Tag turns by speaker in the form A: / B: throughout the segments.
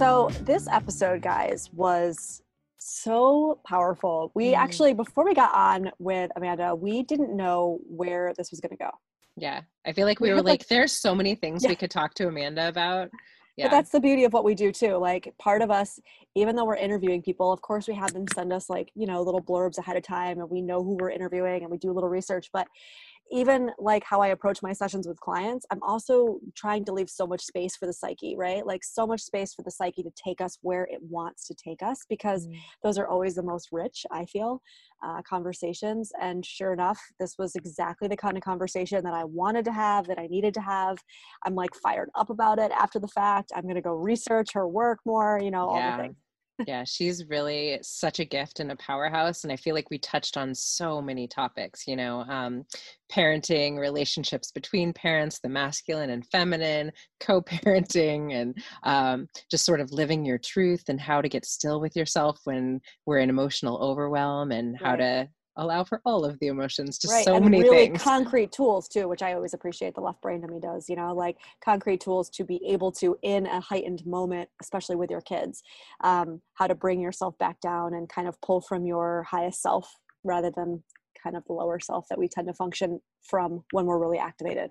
A: So, this episode, guys, was so powerful. We mm. actually, before we got on with Amanda, we didn't know where this was going to go.
B: Yeah. I feel like we, we were like, like, there's so many things yeah. we could talk to Amanda about.
A: Yeah. But that's the beauty of what we do too. Like part of us, even though we're interviewing people, of course we have them send us like, you know, little blurbs ahead of time and we know who we're interviewing and we do a little research. But even like how I approach my sessions with clients, I'm also trying to leave so much space for the psyche, right? Like so much space for the psyche to take us where it wants to take us because mm. those are always the most rich, I feel, uh, conversations. And sure enough, this was exactly the kind of conversation that I wanted to have, that I needed to have. I'm like fired up about it after the fact. I'm going to go research her work more, you know, yeah. all the things
B: yeah, she's really such a gift and a powerhouse. And I feel like we touched on so many topics, you know, um, parenting, relationships between parents, the masculine and feminine, co parenting, and um, just sort of living your truth and how to get still with yourself when we're in emotional overwhelm and how right. to allow for all of the emotions just right. so and many really things
A: concrete tools too which i always appreciate the left brain to me does you know like concrete tools to be able to in a heightened moment especially with your kids um, how to bring yourself back down and kind of pull from your highest self rather than kind of the lower self that we tend to function from when we're really activated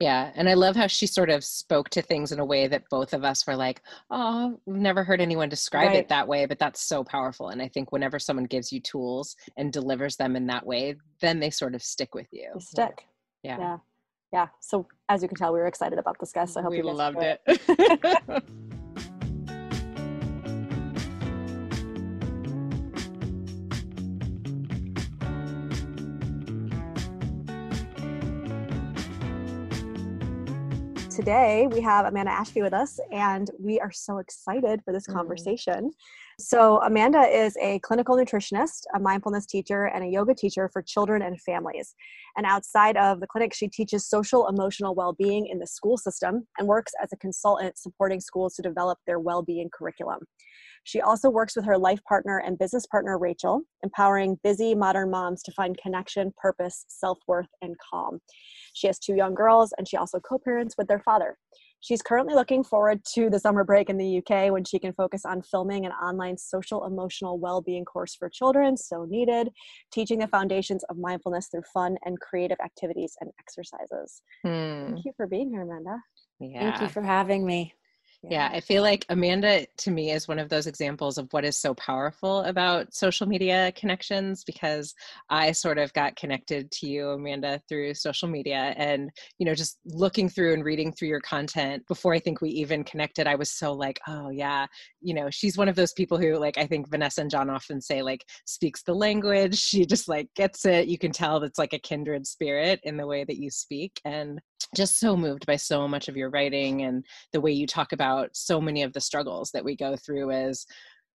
B: yeah. And I love how she sort of spoke to things in a way that both of us were like, oh, we've never heard anyone describe right. it that way, but that's so powerful. And I think whenever someone gives you tools and delivers them in that way, then they sort of stick with you.
A: They stick. Yeah. Yeah. Yeah. So as you can tell, we were excited about this guest. I hope
B: we
A: you
B: loved it. it.
A: today we have Amanda Ashby with us, and we are so excited for this mm. conversation. So, Amanda is a clinical nutritionist, a mindfulness teacher, and a yoga teacher for children and families. And outside of the clinic, she teaches social emotional well being in the school system and works as a consultant supporting schools to develop their well being curriculum. She also works with her life partner and business partner, Rachel, empowering busy modern moms to find connection, purpose, self worth, and calm. She has two young girls, and she also co parents with their father. She's currently looking forward to the summer break in the UK when she can focus on filming an online social emotional well being course for children, so needed, teaching the foundations of mindfulness through fun and creative activities and exercises. Hmm. Thank you for being here, Amanda.
C: Yeah. Thank you for having me.
B: Yeah. I feel like Amanda to me is one of those examples of what is so powerful about social media connections because I sort of got connected to you, Amanda, through social media. And, you know, just looking through and reading through your content before I think we even connected, I was so like, oh, yeah, you know, she's one of those people who, like, I think Vanessa and John often say, like, speaks the language. She just, like, gets it. You can tell that's like a kindred spirit in the way that you speak. And just so moved by so much of your writing and the way you talk about so many of the struggles that we go through as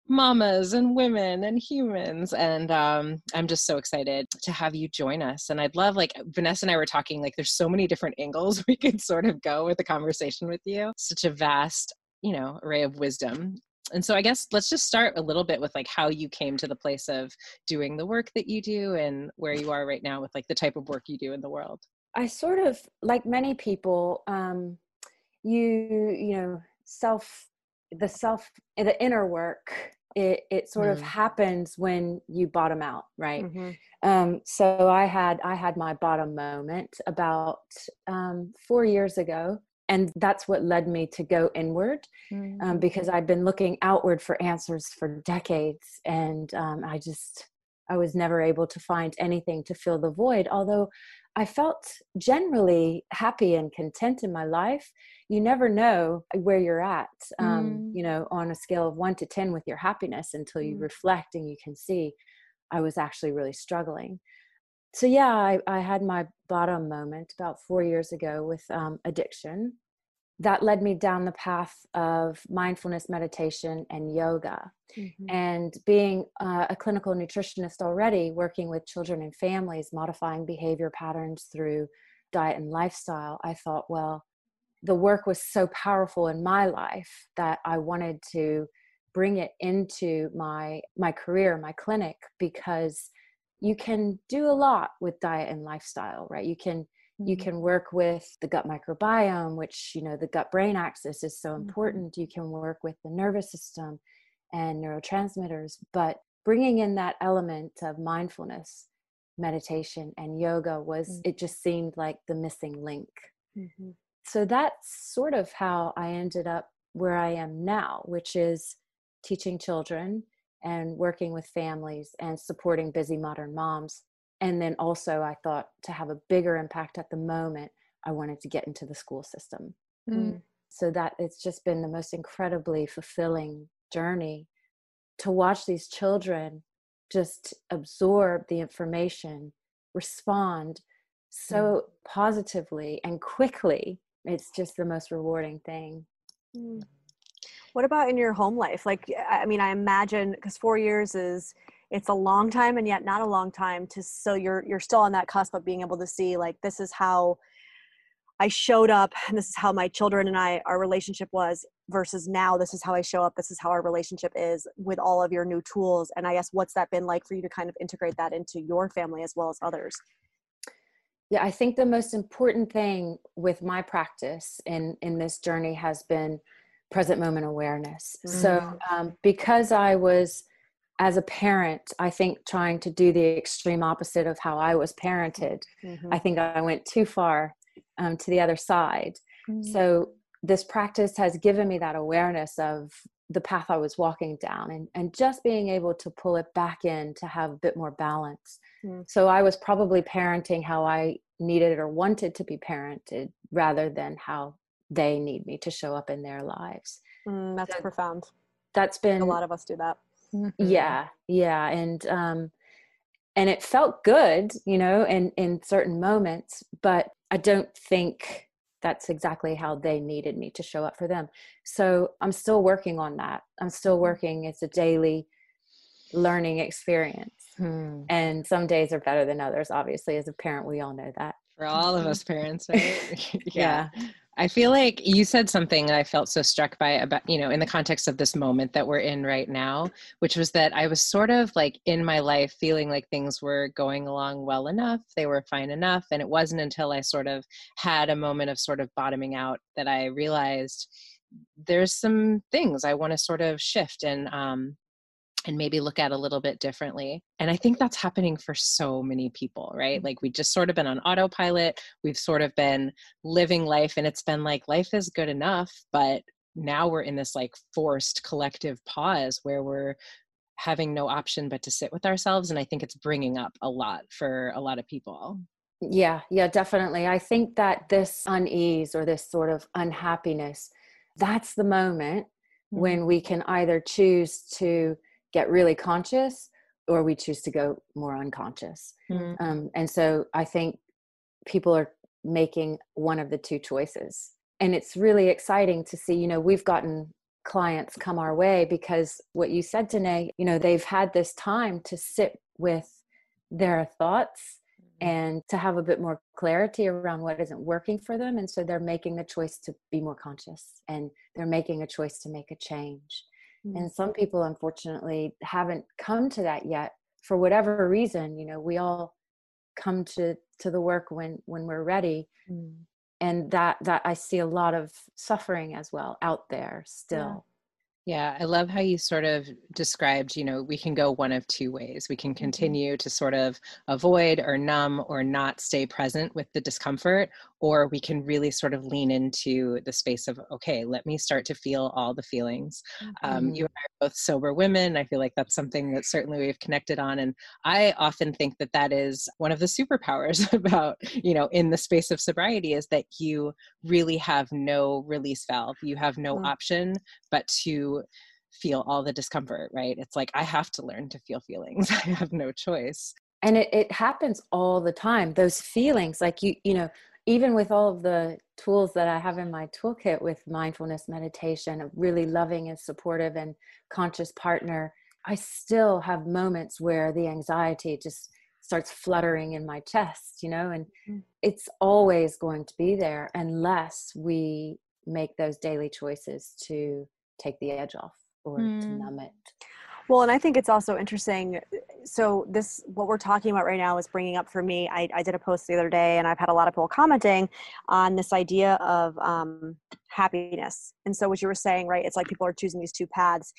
B: mamas and women and humans and um, i'm just so excited to have you join us and i'd love like vanessa and i were talking like there's so many different angles we could sort of go with the conversation with you. Such a vast you know array of wisdom. And so i guess let's just start a little bit with like how you came to the place of doing the work that you do and where you are right now with like the type of work you do in the world
C: I sort of like many people, um, you you know self the self the inner work it it sort mm. of happens when you bottom out right mm-hmm. um, so i had i had my bottom moment about um, four years ago and that's what led me to go inward mm. um, because i've been looking outward for answers for decades and um, i just i was never able to find anything to fill the void although I felt generally happy and content in my life. You never know where you're at, um, mm. you know, on a scale of one to 10 with your happiness until you mm. reflect and you can see I was actually really struggling. So, yeah, I, I had my bottom moment about four years ago with um, addiction. That led me down the path of mindfulness meditation and yoga mm-hmm. and being uh, a clinical nutritionist already working with children and families modifying behavior patterns through diet and lifestyle i thought well the work was so powerful in my life that i wanted to bring it into my my career my clinic because you can do a lot with diet and lifestyle right you can you mm-hmm. can work with the gut microbiome which you know the gut brain axis is so mm-hmm. important you can work with the nervous system and neurotransmitters but bringing in that element of mindfulness meditation and yoga was mm-hmm. it just seemed like the missing link mm-hmm. so that's sort of how i ended up where i am now which is teaching children and working with families and supporting busy modern moms and then also i thought to have a bigger impact at the moment i wanted to get into the school system mm. so that it's just been the most incredibly fulfilling journey to watch these children just absorb the information respond so mm. positively and quickly it's just the most rewarding thing mm.
A: what about in your home life like i mean i imagine because four years is it's a long time and yet not a long time to so you're you're still on that cusp of being able to see like this is how I showed up and this is how my children and I our relationship was versus now this is how I show up this is how our relationship is with all of your new tools and I guess what's that been like for you to kind of integrate that into your family as well as others
C: yeah I think the most important thing with my practice in in this journey has been present moment awareness mm. so um, because I was as a parent, I think trying to do the extreme opposite of how I was parented, mm-hmm. I think I went too far um, to the other side. Mm-hmm. So this practice has given me that awareness of the path I was walking down and, and just being able to pull it back in to have a bit more balance. Mm-hmm. So I was probably parenting how I needed or wanted to be parented rather than how they need me to show up in their lives.
A: Mm, that's so profound.
C: That's been
A: a lot of us do that.
C: Mm-hmm. Yeah, yeah, and um, and it felt good, you know, in in certain moments, but I don't think that's exactly how they needed me to show up for them. So I'm still working on that. I'm still mm-hmm. working. It's a daily learning experience. Hmm. And some days are better than others. Obviously, as a parent, we all know that.
B: For all of us parents, right? yeah. yeah. I feel like you said something I felt so struck by about, you know, in the context of this moment that we're in right now, which was that I was sort of like in my life feeling like things were going along well enough, they were fine enough. And it wasn't until I sort of had a moment of sort of bottoming out that I realized there's some things I want to sort of shift and um, and maybe look at a little bit differently. And I think that's happening for so many people, right? Mm-hmm. Like we just sort of been on autopilot. We've sort of been living life and it's been like life is good enough, but now we're in this like forced collective pause where we're having no option but to sit with ourselves and I think it's bringing up a lot for a lot of people.
C: Yeah, yeah, definitely. I think that this unease or this sort of unhappiness that's the moment mm-hmm. when we can either choose to get really conscious or we choose to go more unconscious mm-hmm. um, and so i think people are making one of the two choices and it's really exciting to see you know we've gotten clients come our way because what you said Danae, you know they've had this time to sit with their thoughts mm-hmm. and to have a bit more clarity around what isn't working for them and so they're making the choice to be more conscious and they're making a choice to make a change Mm-hmm. And some people, unfortunately, haven't come to that yet for whatever reason. You know, we all come to to the work when when we're ready. Mm. And that that I see a lot of suffering as well out there still.
B: Yeah, I love how you sort of described, you know, we can go one of two ways. We can mm-hmm. continue to sort of avoid or numb or not stay present with the discomfort, or we can really sort of lean into the space of, okay, let me start to feel all the feelings. Um, mm-hmm. Um, you and I are both sober women. I feel like that's something that certainly we've connected on. And I often think that that is one of the superpowers about, you know, in the space of sobriety is that you really have no release valve. You have no mm-hmm. option but to feel all the discomfort, right? It's like I have to learn to feel feelings. I have no choice
C: and it, it happens all the time those feelings like you you know even with all of the tools that I have in my toolkit with mindfulness meditation, a really loving and supportive and conscious partner, I still have moments where the anxiety just starts fluttering in my chest, you know, and mm-hmm. it's always going to be there unless we make those daily choices to take the edge off or mm. to numb it.
A: Well, and I think it's also interesting. So, this, what we're talking about right now is bringing up for me. I, I did a post the other day, and I've had a lot of people commenting on this idea of um, happiness. And so, what you were saying, right? It's like people are choosing these two paths.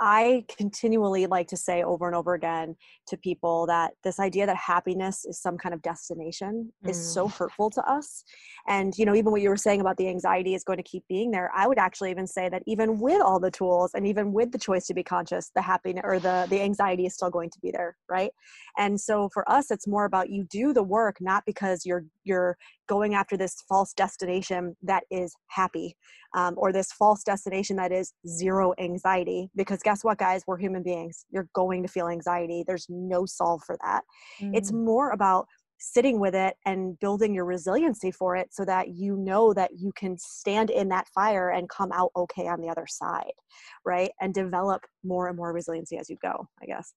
A: I continually like to say over and over again to people that this idea that happiness is some kind of destination mm. is so mm. hurtful to us. And, you know, even what you were saying about the anxiety is going to keep being there, I would actually even say that even with all the tools and even with the choice to be conscious, the happiness or the, the anxiety is still going to be there, right? And so for us, it's more about you do the work, not because you're, you're going after this false destination that is happy um, or this false destination that is zero anxiety because guess what guys? We're human beings. You're going to feel anxiety. There's no solve for that. Mm. it's more about sitting with it and building your resiliency for it so that you know that you can stand in that fire and come out okay on the other side right? And develop more and more resiliency as you go i guess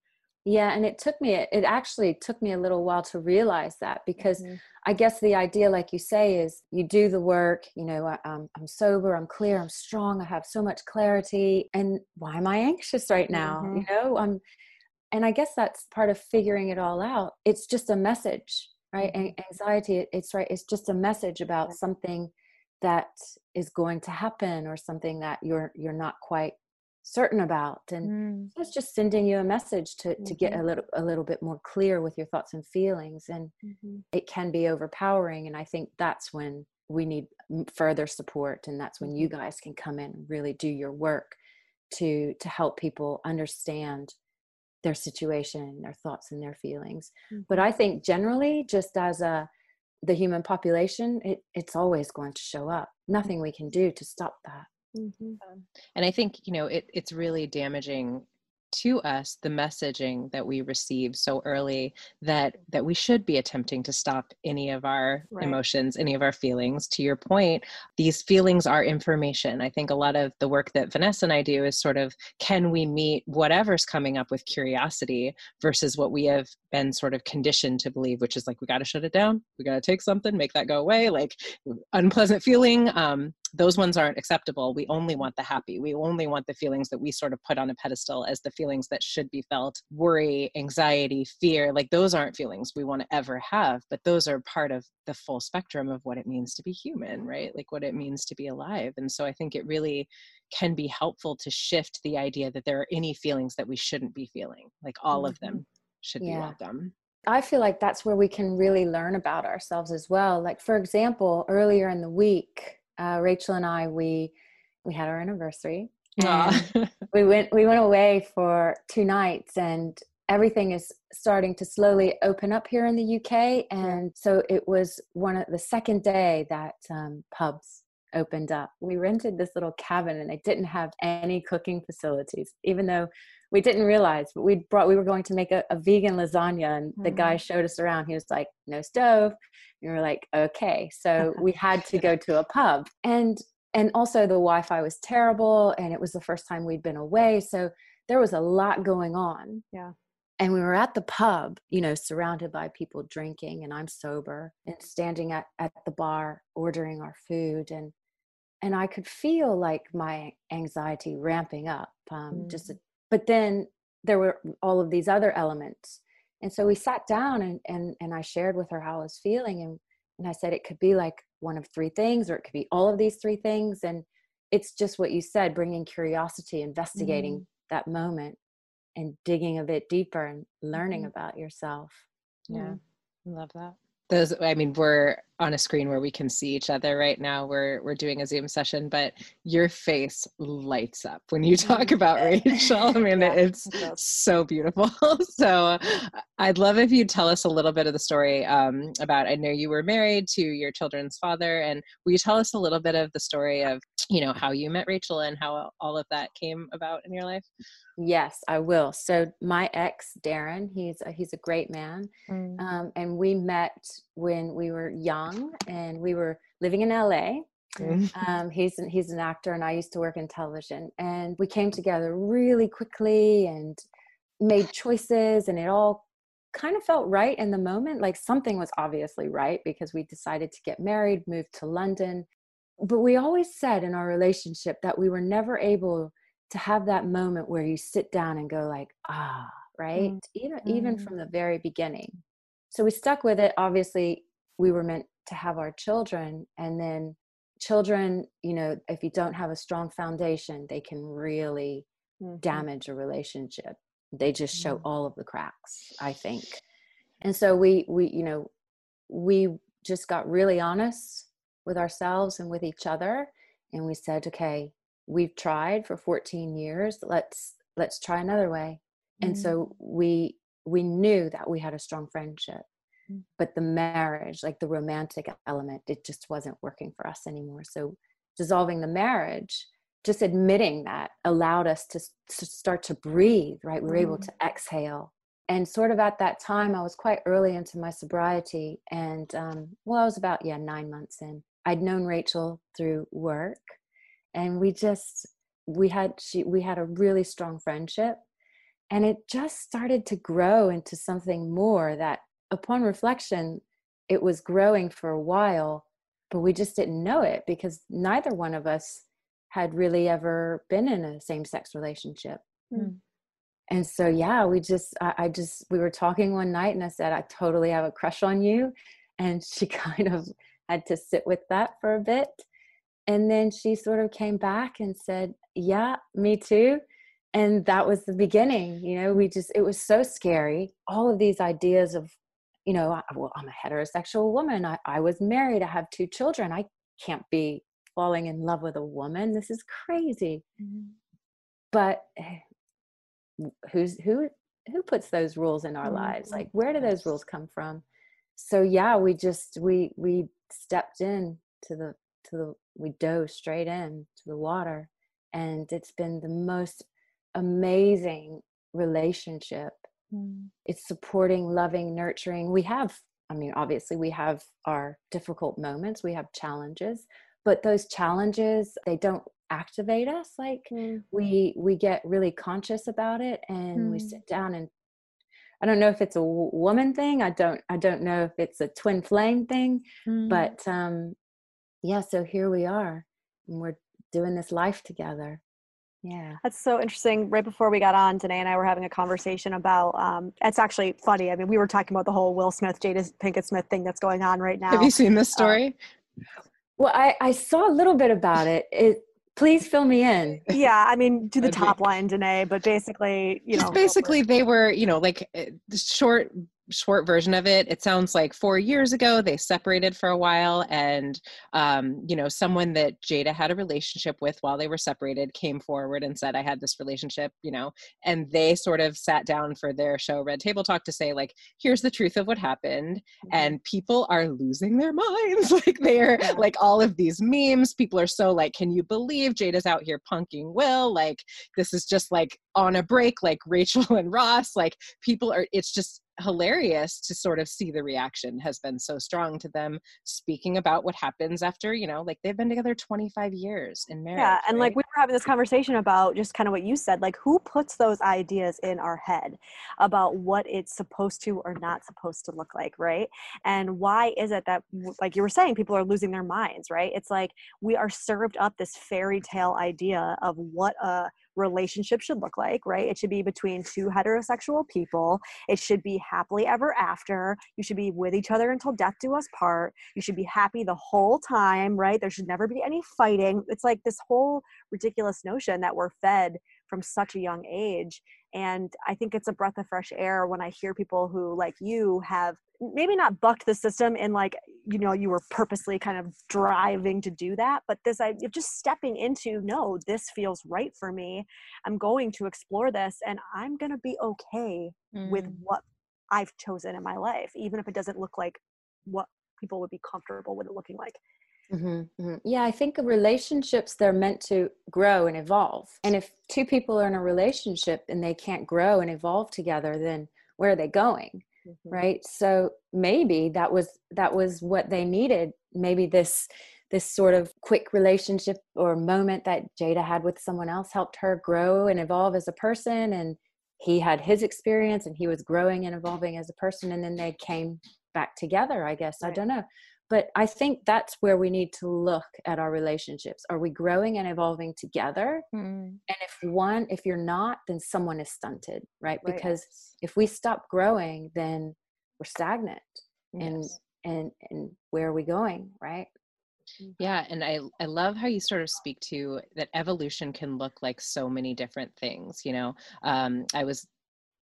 C: yeah and it took me it actually took me a little while to realize that because mm-hmm. i guess the idea like you say is you do the work you know I, am I'm sober i'm clear i'm strong i have so much clarity and why am i anxious right now mm-hmm. you know i'm and i guess that's part of figuring it all out it's just a message right mm-hmm. anxiety it's right it's just a message about something that is going to happen or something that you're you're not quite certain about and mm. it's just sending you a message to mm-hmm. to get a mm-hmm. little a little bit more clear with your thoughts and feelings and mm-hmm. it can be overpowering and i think that's when we need further support and that's when you mm-hmm. guys can come in and really do your work to to help people understand their situation their thoughts and their feelings mm-hmm. but i think generally just as a the human population it, it's always going to show up nothing we can do to stop that
B: Mm-hmm. Um, and I think, you know, it, it's really damaging to us the messaging that we receive so early that that we should be attempting to stop any of our right. emotions any of our feelings to your point these feelings are information i think a lot of the work that vanessa and i do is sort of can we meet whatever's coming up with curiosity versus what we have been sort of conditioned to believe which is like we got to shut it down we got to take something make that go away like unpleasant feeling um, those ones aren't acceptable. We only want the happy. We only want the feelings that we sort of put on a pedestal as the feelings that should be felt worry, anxiety, fear. Like those aren't feelings we want to ever have, but those are part of the full spectrum of what it means to be human, right? Like what it means to be alive. And so I think it really can be helpful to shift the idea that there are any feelings that we shouldn't be feeling. Like all mm-hmm. of them should yeah. be welcome.
C: I feel like that's where we can really learn about ourselves as well. Like, for example, earlier in the week, uh, Rachel and I, we we had our anniversary. we went we went away for two nights, and everything is starting to slowly open up here in the UK. And so it was one of the second day that um, pubs opened up. We rented this little cabin, and they didn't have any cooking facilities, even though we didn't realize but we brought we were going to make a, a vegan lasagna and mm. the guy mm. showed us around. He was like no stove. And we were like okay. So we had to go to a pub. And and also the wi-fi was terrible and it was the first time we'd been away. So there was a lot going on.
A: Yeah.
C: And we were at the pub you know surrounded by people drinking and i'm sober and standing at, at the bar ordering our food. And and i could feel like my anxiety ramping up um, mm. just a but then there were all of these other elements and so we sat down and and, and i shared with her how i was feeling and and i said it could be like one of three things or it could be all of these three things and it's just what you said bringing curiosity investigating mm. that moment and digging a bit deeper and learning mm. about yourself
B: yeah mm. love that those i mean we're on a screen where we can see each other right now we're we're doing a zoom session but your face lights up when you talk mm-hmm. about rachel i mean yeah, it's so beautiful so i'd love if you tell us a little bit of the story um, about i know you were married to your children's father and will you tell us a little bit of the story of you know how you met rachel and how all of that came about in your life
C: Yes, I will. So my ex, Darren, he's a, he's a great man, mm. um, and we met when we were young, and we were living in LA. Mm. Um, he's an, he's an actor, and I used to work in television, and we came together really quickly and made choices, and it all kind of felt right in the moment. Like something was obviously right because we decided to get married, moved to London, but we always said in our relationship that we were never able to have that moment where you sit down and go like ah right mm. even even from the very beginning so we stuck with it obviously we were meant to have our children and then children you know if you don't have a strong foundation they can really mm-hmm. damage a relationship they just show mm. all of the cracks i think and so we we you know we just got really honest with ourselves and with each other and we said okay we've tried for 14 years let's let's try another way mm-hmm. and so we we knew that we had a strong friendship mm-hmm. But the marriage like the romantic element it just wasn't working for us anymore. So dissolving the marriage just admitting that allowed us to, to start to breathe right? We were mm-hmm. able to exhale. And sort of at that time i was quite early into my sobriety and um, well i was about yeah nine months in. I'd known rachel through work and we just we had she we had a really strong friendship and it just started to grow into something more that upon reflection it was growing for a while but we just didn't know it because neither one of us had really ever been in a same-sex relationship. Mm. and so yeah we just I, I just we were talking one night and i said i totally have a crush on you. And she kind of had to sit with that for a bit. And then she sort of came back and said yeah me too. And that was the beginning you know we just it was so scary. All of these ideas of you know well i'm a heterosexual woman i, I was married i have two children i can't be falling in love with a woman this is crazy mm-hmm. but eh, who's who who puts those rules in our mm-hmm. lives like where do those rules come from so yeah we just we we stepped in to the to the we dove straight in to the water and it's been the most amazing relationship mm. it's supporting loving nurturing we have i mean obviously we have our difficult moments we have challenges but those challenges they don't activate us like mm. we we get really conscious about it and mm. we sit down and I don't know if it's a woman thing. I don't I don't know if it's a twin flame thing, mm. but um yeah, so here we are. And we're doing this life together. Yeah.
A: That's so interesting. Right before we got on, Danae and I were having a conversation about um, it's actually funny. I mean, we were talking about the whole Will Smith, Jada Pinkett Smith thing that's going on right now.
B: Have you seen this um, story?
C: Um, well, I, I saw a little bit about it. It please fill me in.
A: Yeah, I mean, to the top line, Danae, but basically, you know,
B: Just basically they were, you know, like eh, short short version of it it sounds like four years ago they separated for a while and um, you know someone that jada had a relationship with while they were separated came forward and said i had this relationship you know and they sort of sat down for their show red table talk to say like here's the truth of what happened mm-hmm. and people are losing their minds like they're yeah. like all of these memes people are so like can you believe jada's out here punking will like this is just like on a break like rachel and ross like people are it's just hilarious to sort of see the reaction has been so strong to them speaking about what happens after you know like they've been together 25 years in marriage
A: yeah and right? like we were having this conversation about just kind of what you said like who puts those ideas in our head about what it's supposed to or not supposed to look like right and why is it that like you were saying people are losing their minds right it's like we are served up this fairy tale idea of what a relationship should look like, right? It should be between two heterosexual people. It should be happily ever after. You should be with each other until death do us part. You should be happy the whole time, right? There should never be any fighting. It's like this whole ridiculous notion that we're fed from such a young age and i think it's a breath of fresh air when i hear people who like you have maybe not bucked the system and like you know you were purposely kind of driving to do that but this i just stepping into no this feels right for me i'm going to explore this and i'm going to be okay mm. with what i've chosen in my life even if it doesn't look like what people would be comfortable with it looking like
C: Mm-hmm, mm-hmm. Yeah, I think relationships they're meant to grow and evolve. And if two people are in a relationship and they can't grow and evolve together, then where are they going? Mm-hmm. Right? So maybe that was that was what they needed. Maybe this this sort of quick relationship or moment that Jada had with someone else helped her grow and evolve as a person and he had his experience and he was growing and evolving as a person and then they came back together, I guess. Right. I don't know but i think that's where we need to look at our relationships. Are we growing and evolving together? Mm. and if one if you're not then someone is stunted right, right. because if we stop growing then we're stagnant. Yes. and and and where are we going right?
B: Yeah and i i love how you sort of speak to that evolution can look like so many different things you know? Um i was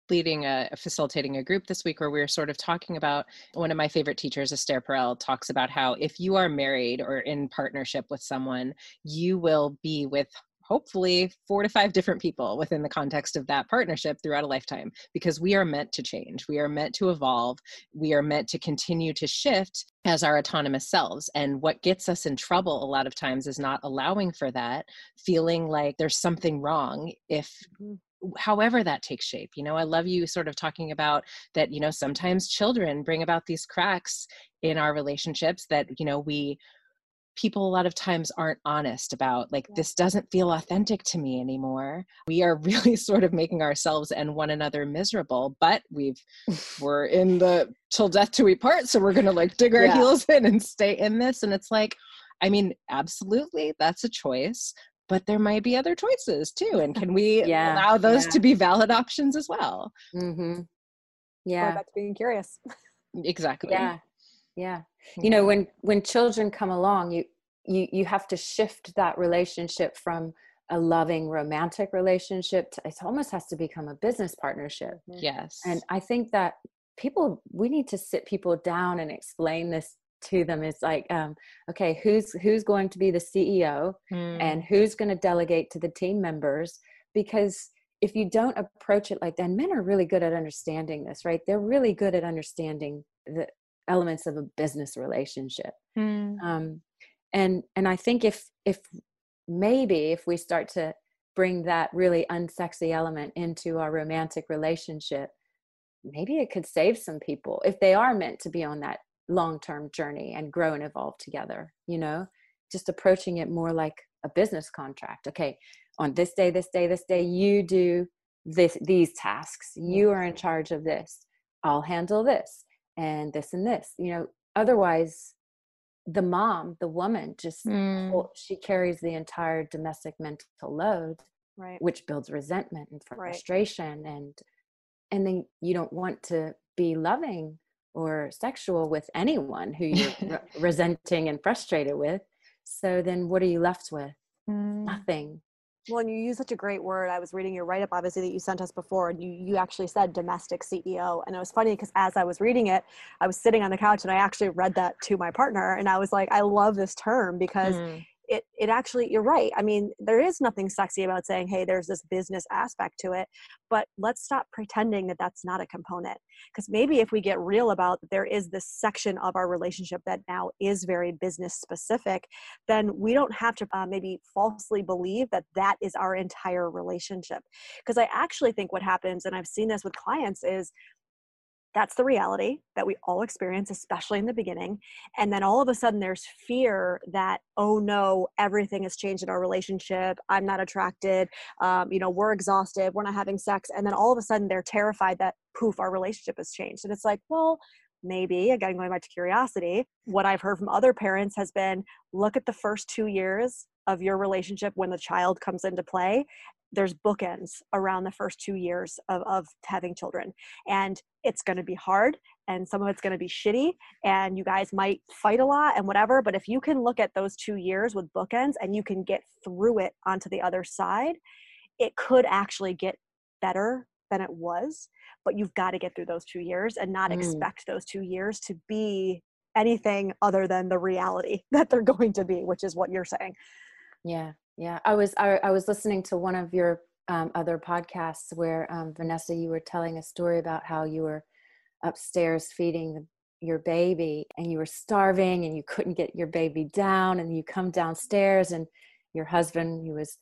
B: leading a, facilitating a group this week where we were sort of talking about one of my favorite teachers esther perel talks about how if you are married or in partnership with someone you will be with hopefully four to five different people within the context of that partnership throughout a lifetime because we are meant to change. We are meant to evolve. We are meant to continue to shift as our autonomous selves. And what gets us in trouble a lot of times is not allowing for that feeling like there's something wrong if mm-hmm however that takes shape you know i love you sort of talking about that you know sometimes children bring about these cracks in our relationships that you know we people a lot of times aren't honest about like yeah. this doesn't feel authentic to me anymore we are really sort of making ourselves and one another miserable but we've we're in the till death do we part so we're gonna like dig our yeah. heels in and stay in this and it's like I mean, absolutely, that's a choice but there might be other choices too and can we yeah, allow those yeah. to be valid options as well?
C: Mm-hmm. yeah.
A: back to being curious?
B: Exactly.
C: Yeah yeah. You know when when children come along you you you have to shift that relationship from a loving romantic relationship to, it almost has to become a business partnership.
B: Yes
C: and i think that people we need to sit people down and explain this to them is like um, okay who's who's going to be the ceo mm. and who's going to delegate to the team members because if you don't approach it like that men are really good at understanding this right they're really good at understanding the elements of a business relationship mm. um, and and i think if if maybe if we start to bring that really unsexy element into our romantic relationship maybe it could save some people if they are meant to be on that long-term journey and grow and evolve together you know? Just approaching it more like a business contract. Okay on this day this day this day you do this these tasks. You are in charge of this. I'll handle this and this and this you know? Otherwise the mom the woman just mm. she carries the entire domestic mental load
A: right.
C: which builds resentment and frustration right. and and then you don't want to be loving or sexual with anyone who you're re- resenting and frustrated with. So then what are you left with? Mm. Nothing.
A: Well, and you use such a great word. I was reading your write up, obviously, that you sent us before, and you, you actually said domestic CEO. And it was funny because as I was reading it, I was sitting on the couch and I actually read that to my partner. And I was like, I love this term because mm it it actually you're right i mean there is nothing sexy about saying hey there's this business aspect to it but let's stop pretending that that's not a component because maybe if we get real about there is this section of our relationship that now is very business specific then we don't have to uh, maybe falsely believe that that is our entire relationship because i actually think what happens and i've seen this with clients is that's the reality that we all experience especially in the beginning and then all of a sudden there's fear that oh no everything has changed in our relationship. I'm not attracted. Um, you know we're exhausted. We're not having sex. And then all of a sudden they're terrified that poof our relationship has changed. And it's like well maybe again going back to curiosity what i've heard from other parents has been look at the first two years of your relationship when the child comes into play there's bookends around the first two years of, of having children and it's going to be hard and some of it's going to be shitty and you guys might fight a lot and whatever but if you can look at those two years with bookends and you can get through it onto the other side it could actually get better than it was but you've got to get through those two years and not mm. expect those two years to be anything other than the reality that they're going to be which is what you're saying
C: yeah yeah i was i, I was listening to one of your um, other podcasts where um, vanessa you were telling a story about how you were upstairs feeding the your baby and you were starving and you couldn't get your baby down and you come downstairs and your husband he was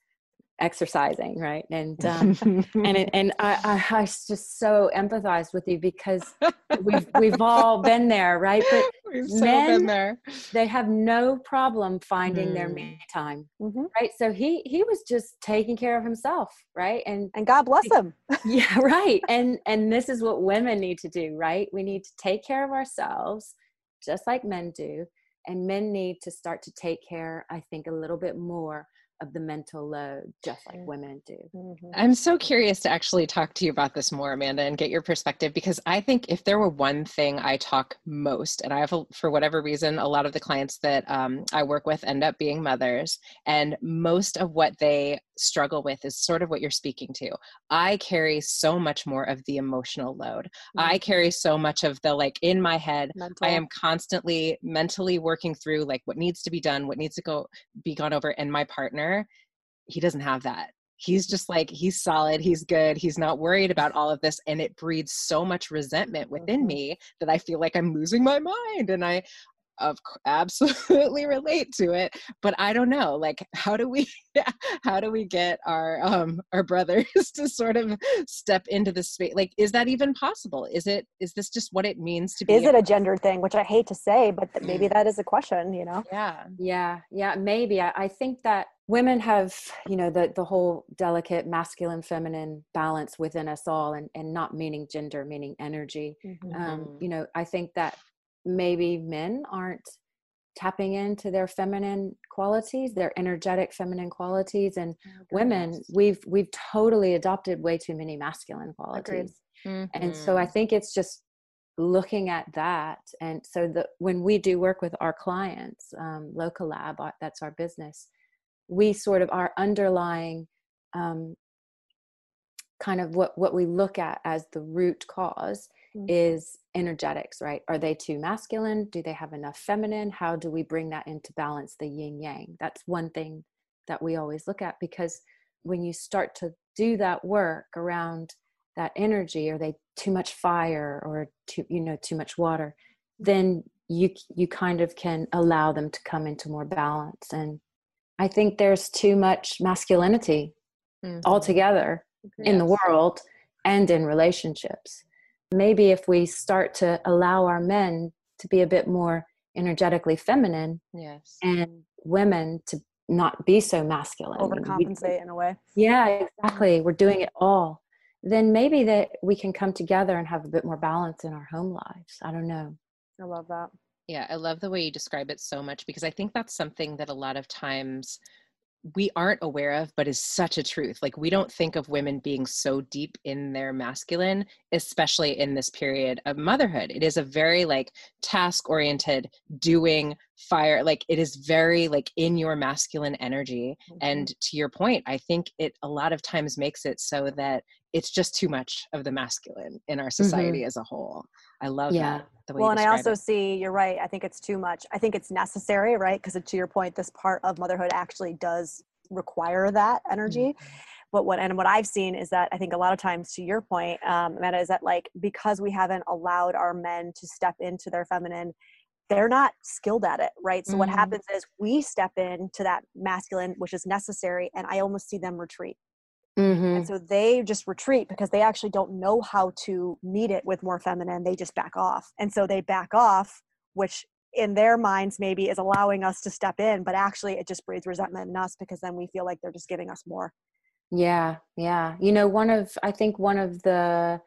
C: exercising right? And um, and it, and I, I, I just so empathize with you because we've we've all been there right? But
B: we've so been there.
C: they have no problem finding mm. their me time mm-hmm. right? So he he was just taking care of himself right? And
A: and god bless him.
C: Yeah right. And and this is what women need to do right? We need to take care of ourselves just like men do. And men need to start to take care i think a little bit more of the mental load just like women do.
B: Mm-hmm. I'm so curious to actually talk to you about this more, Amanda, and get your perspective because I think if there were one thing I talk most, and I have, for whatever reason, a lot of the clients that um, I work with end up being mothers, and most of what they struggle with is sort of what you're speaking to. I carry so much more of the emotional load. Mm-hmm. I carry so much of the like in my head. Mental. I am constantly mentally working through like what needs to be done, what needs to go be gone over, and my partner, he doesn't have that. He's just like he's solid, he's good, he's not worried about all of this and it breeds so much resentment within mm-hmm. me that I feel like I'm losing my mind and I of absolutely relate to it but i don't know like how do we how do we get our um our brothers to sort of step into the space like is that even possible? Is it is this just what it means to be
A: is it a gender thing? Which i hate to say but maybe that is a question you know?
C: Yeah. Yeah yeah maybe i, I think that women have you know the the whole delicate masculine feminine balance within us all and and not meaning gender meaning energy. Mm-hmm. um you know i think that maybe men aren't tapping into their feminine qualities their energetic feminine qualities and oh, women we've we've totally adopted way too many masculine qualities mm-hmm. and so i mm-hmm. think it's just looking at that and so the when we do work with our clients um, local lab that's our business we sort of our underlying um, kind of what what we look at as the root cause mm-hmm. is energetics, right? Are they too masculine? Do they have enough feminine? How do we bring that into balance, the yin yang? That's one thing that we always look at because when you start to do that work around that energy, are they too much fire or too, you know, too much water? Then you you kind of can allow them to come into more balance. And I think there's too much masculinity mm-hmm. altogether yes. in the world and in relationships maybe if we start to allow our men to be a bit more energetically feminine
B: yes.
C: and women to not be so masculine.
A: Overcompensate in a way.
C: Yeah exactly. We're doing it all. Then maybe that we can come together and have a bit more balance in our home lives. I don't know.
A: I love that.
B: Yeah i love the way you describe it so much because i think that's something that a lot of times we aren't aware of but is such a truth like we don't think of women being so deep in their masculine especially in this period of motherhood it is a very like task oriented doing fire like it is very like in your masculine energy mm-hmm. and to your point i think it a lot of times makes it so that it's just too much of the masculine in our society mm-hmm. as a whole i love yeah.
A: that well and i also it. see you're right i think it's too much i think it's necessary right because to your point this part of motherhood actually does require that energy mm-hmm. but what and what i've seen is that i think a lot of times to your point um, Amanda, is that like because we haven't allowed our men to step into their feminine they're not skilled at it right so mm-hmm. what happens is we step into that masculine which is necessary and i almost see them retreat mm-hmm. and so they just retreat because they actually don't know how to meet it with more feminine they just back off. And so they back off which in their minds maybe is allowing us to step in but actually it just breeds resentment in us because then we feel like they're just giving us more.
C: Yeah yeah. You know one of i think one of the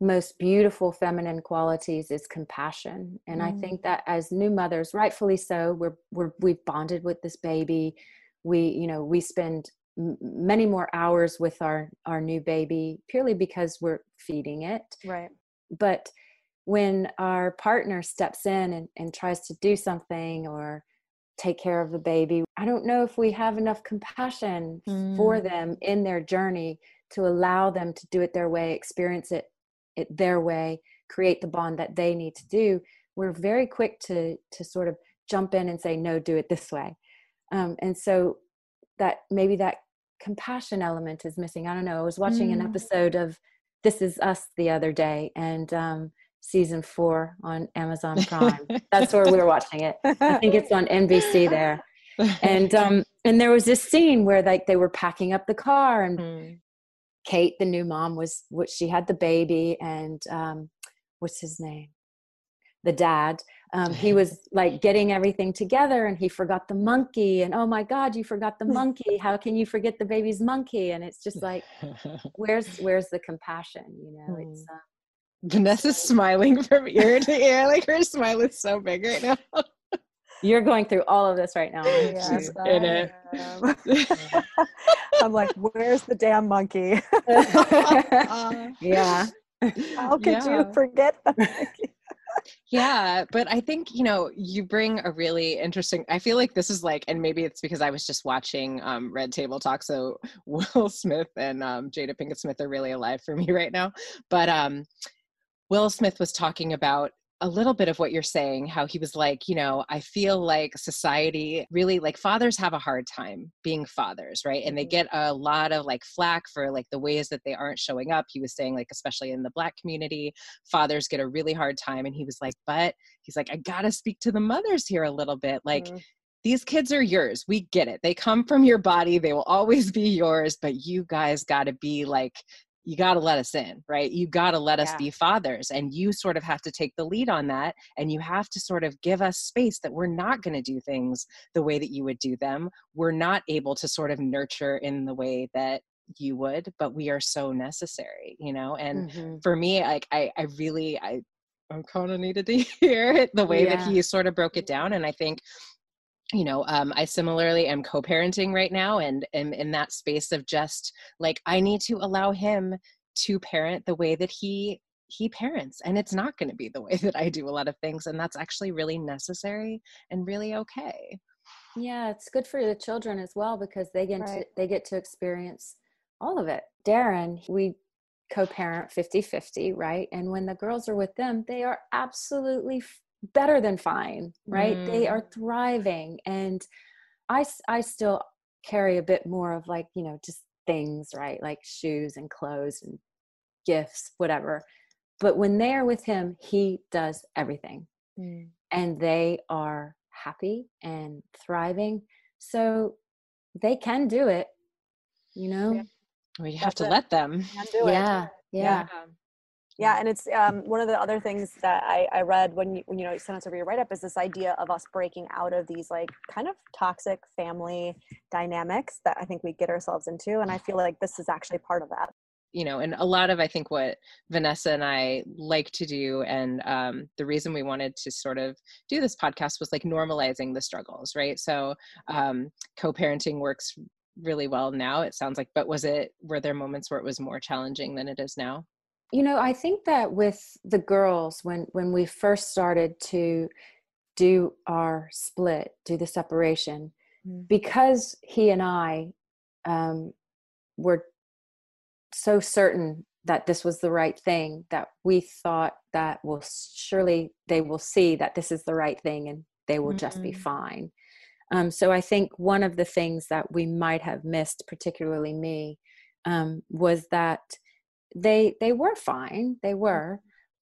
C: most beautiful feminine qualities is compassion. And mm. i think that as new mothers rightfully so we're, we're we've bonded with this baby. We you know we spend m- many more hours with our our new baby purely because we're feeding it.
A: Right.
C: But when our partner steps in and, and tries to do something or take care of the baby i don't know if we have enough compassion mm. for them in their journey to allow them to do it their way experience it it their way create the bond that they need to do. We're very quick to to sort of jump in and say no do it this way. Um, and so that maybe that compassion element is missing i don't know i was watching mm. an episode of this is us the other day and um, season four on Amazon Prime. That's where we were watching it. I think it's on NBC there. And um and there was this scene where like they were packing up the car and mm. Kate, the new mom, was what she had the baby and um what's his name? The dad. Um, he was like getting everything together and he forgot the monkey and oh my god you forgot the monkey how can you forget the baby's monkey and it's just like where's where's the compassion you know it's uh,
B: Vanessa's smiling from ear to ear. Like her smile is so big right now.
C: You're going through all of this right now. Yes,
B: in it.
A: I'm like, where's the damn monkey?
C: yeah.
A: How could yeah. you forget the monkey?
B: Yeah but i think you know you bring a really interesting i feel like this is like and maybe it's because i was just watching um, red table talk so will smith and um, jada pinkett smith are really alive for me right now but um Will Smith was talking about a little bit of what you're saying, how he was like, you know, I feel like society really like fathers have a hard time being fathers, right? And they mm-hmm. get a lot of like flack for like the ways that they aren't showing up. He was saying, like, especially in the black community, fathers get a really hard time. And he was like, but he's like, I gotta speak to the mothers here a little bit. Like, mm-hmm these kids are yours. We get it. They come from your body. They will always be yours, but you guys got to be like you got to let us in, right? You got to let yeah. us be fathers. And you sort of have to take the lead on that. And you have to sort of give us space that we're not going to do things the way that you would do them. We're not able to sort of nurture in the way that you would, but we are so necessary, you know? And mm-hmm. for me, like, I, I really, I, I kind of needed to hear the way yeah. that he sort of broke it down. And I think you know um, i similarly am co-parenting right now and am in that space of just like i need to allow him to parent the way that he he parents and it's not going to be the way that i do a lot of things and that's actually really necessary and really okay.
C: Yeah it's good for the children as well because they get right. to, they get to experience all of it. Darren we co-parent 50-50 right? And when the girls are with them they are absolutely better than fine right? Mm. they are thriving and i i still carry a bit more of like you know just things right? Like shoes and clothes and gifts whatever. But when they're with him he does everything. Mm. and they are happy and thriving. So they can do it you know? Yeah.
B: we have That's to it. let them.
C: Yeah, yeah. Yeah
A: yeah, and it's um, one of the other things that I, I read when you when you know you sent us over your write up is this idea of us breaking out of these like kind of toxic family dynamics that I think we get ourselves into, and I feel like this is actually part of that.
B: You know, and a lot of I think what Vanessa and I like to do, and um, the reason we wanted to sort of do this podcast was like normalizing the struggles, right? So um, co-parenting works really well now. It sounds like, but was it were there moments where it was more challenging than it is now?
C: You know i think that with the girls when when we first started to do our split do the separation mm. because he and i um, were so certain that this was the right thing that we thought that will surely they will see that this is the right thing and they will mm-hmm. just be fine um, so i think one of the things that we might have missed particularly me um, was that they they were fine they mm. were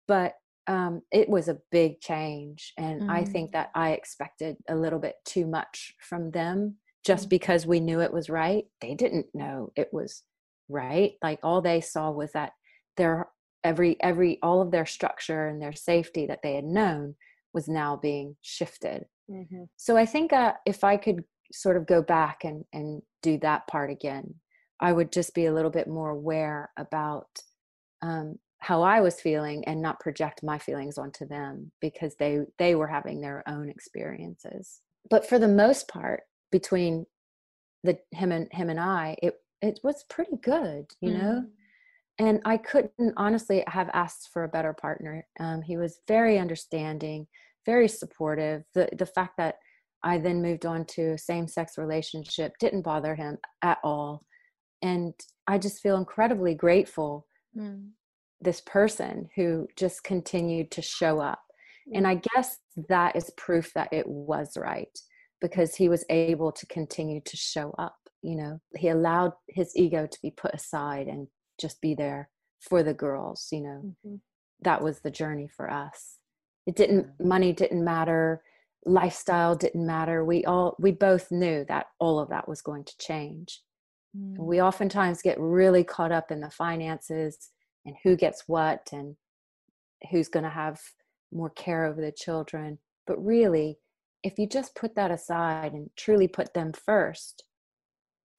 C: but um, it was a big change and mm-hmm. i think that i expected a little bit too much from them just mm-hmm. because we knew it was right they didn't know it was right like all they saw was that their every every all of their structure and their safety that they had known was now being shifted mm-hmm. so i think uh, if i could sort of go back and and do that part again I would just be a little bit more aware about um, how I was feeling and not project my feelings onto them because they they were having their own experiences. But for the most part, between the him and him and I, it it was pretty good, you mm. know. And I couldn't honestly have asked for a better partner. Um, he was very understanding, very supportive. The the fact that I then moved on to a same sex relationship didn't bother him at all and i just feel incredibly grateful mm. this person who just continued to show up. And mm. i guess that is proof that it was right because he was able to continue to show up you know? He allowed his ego to be put aside and just be there for the girls you know? Mm-hmm. that was the journey for us. It didn't money didn't matter lifestyle didn't matter. We all we both knew that all of that was going to change mm. we oftentimes get really caught up in the finances and who gets what and who's going to have more care over the children but really if you just put that aside and truly put them first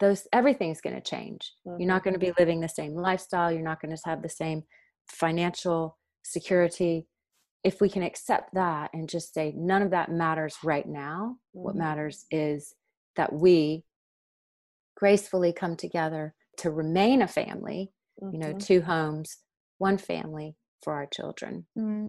C: those everything's going to change mm-hmm. you're not going to be living the same lifestyle you're not going to have the same financial security if we can accept that and just say none of that matters right now mm-hmm. what matters is that we gracefully come together to remain a family mm-hmm. you know mm-hmm. two homes one family for our children mm-hmm.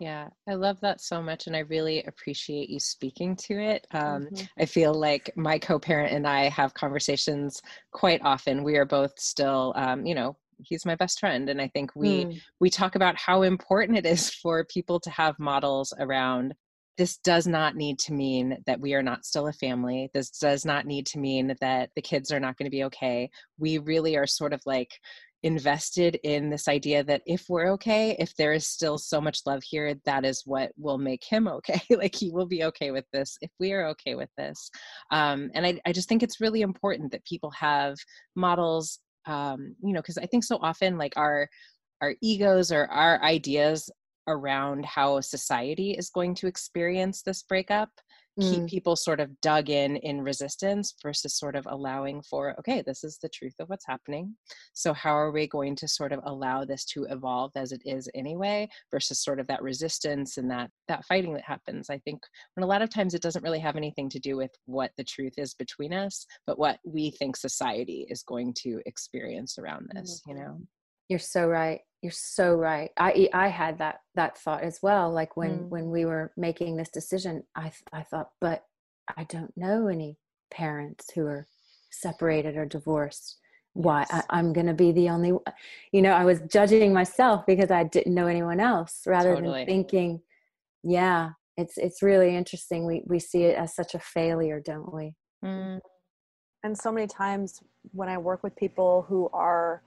B: Yeah, I love that so much, and I really appreciate you speaking to it. Um, mm-hmm. I feel like my co parent and I have conversations quite often. We are both still, um, you know, he's my best friend and i think we mm. we talk about how important it is for people to have models around this does not need to mean that we are not still a family this does not need to mean that the kids are not going to be okay we really are sort of like invested in this idea that if we're okay, if there is still so much love here, that is what will make him okay. like he will be okay with this if we are okay with this. Um, and I, I just think it's really important that people have models, um, you know, because I think so often like our our egos or our ideas around how society is going to experience this breakup mm. keep people sort of dug in in resistance versus sort of allowing for okay this is the truth of what's happening so how are we going to sort of allow this to evolve as it is anyway versus sort of that resistance and that that fighting that happens i think when a lot of times it doesn't really have anything to do with what the truth is between us but what we think society is going to experience around this mm-hmm. you know
C: you're so right you're so right i i had that that thought as well like when mm. when we were making this decision i i thought but i don't know any parents who are separated or divorced why I, i'm going to be the only one. you know i was judging myself because i didn't know anyone else rather totally. than thinking yeah it's it's really interesting we we see it as such a failure don't we mm.
A: and so many times when i work with people who are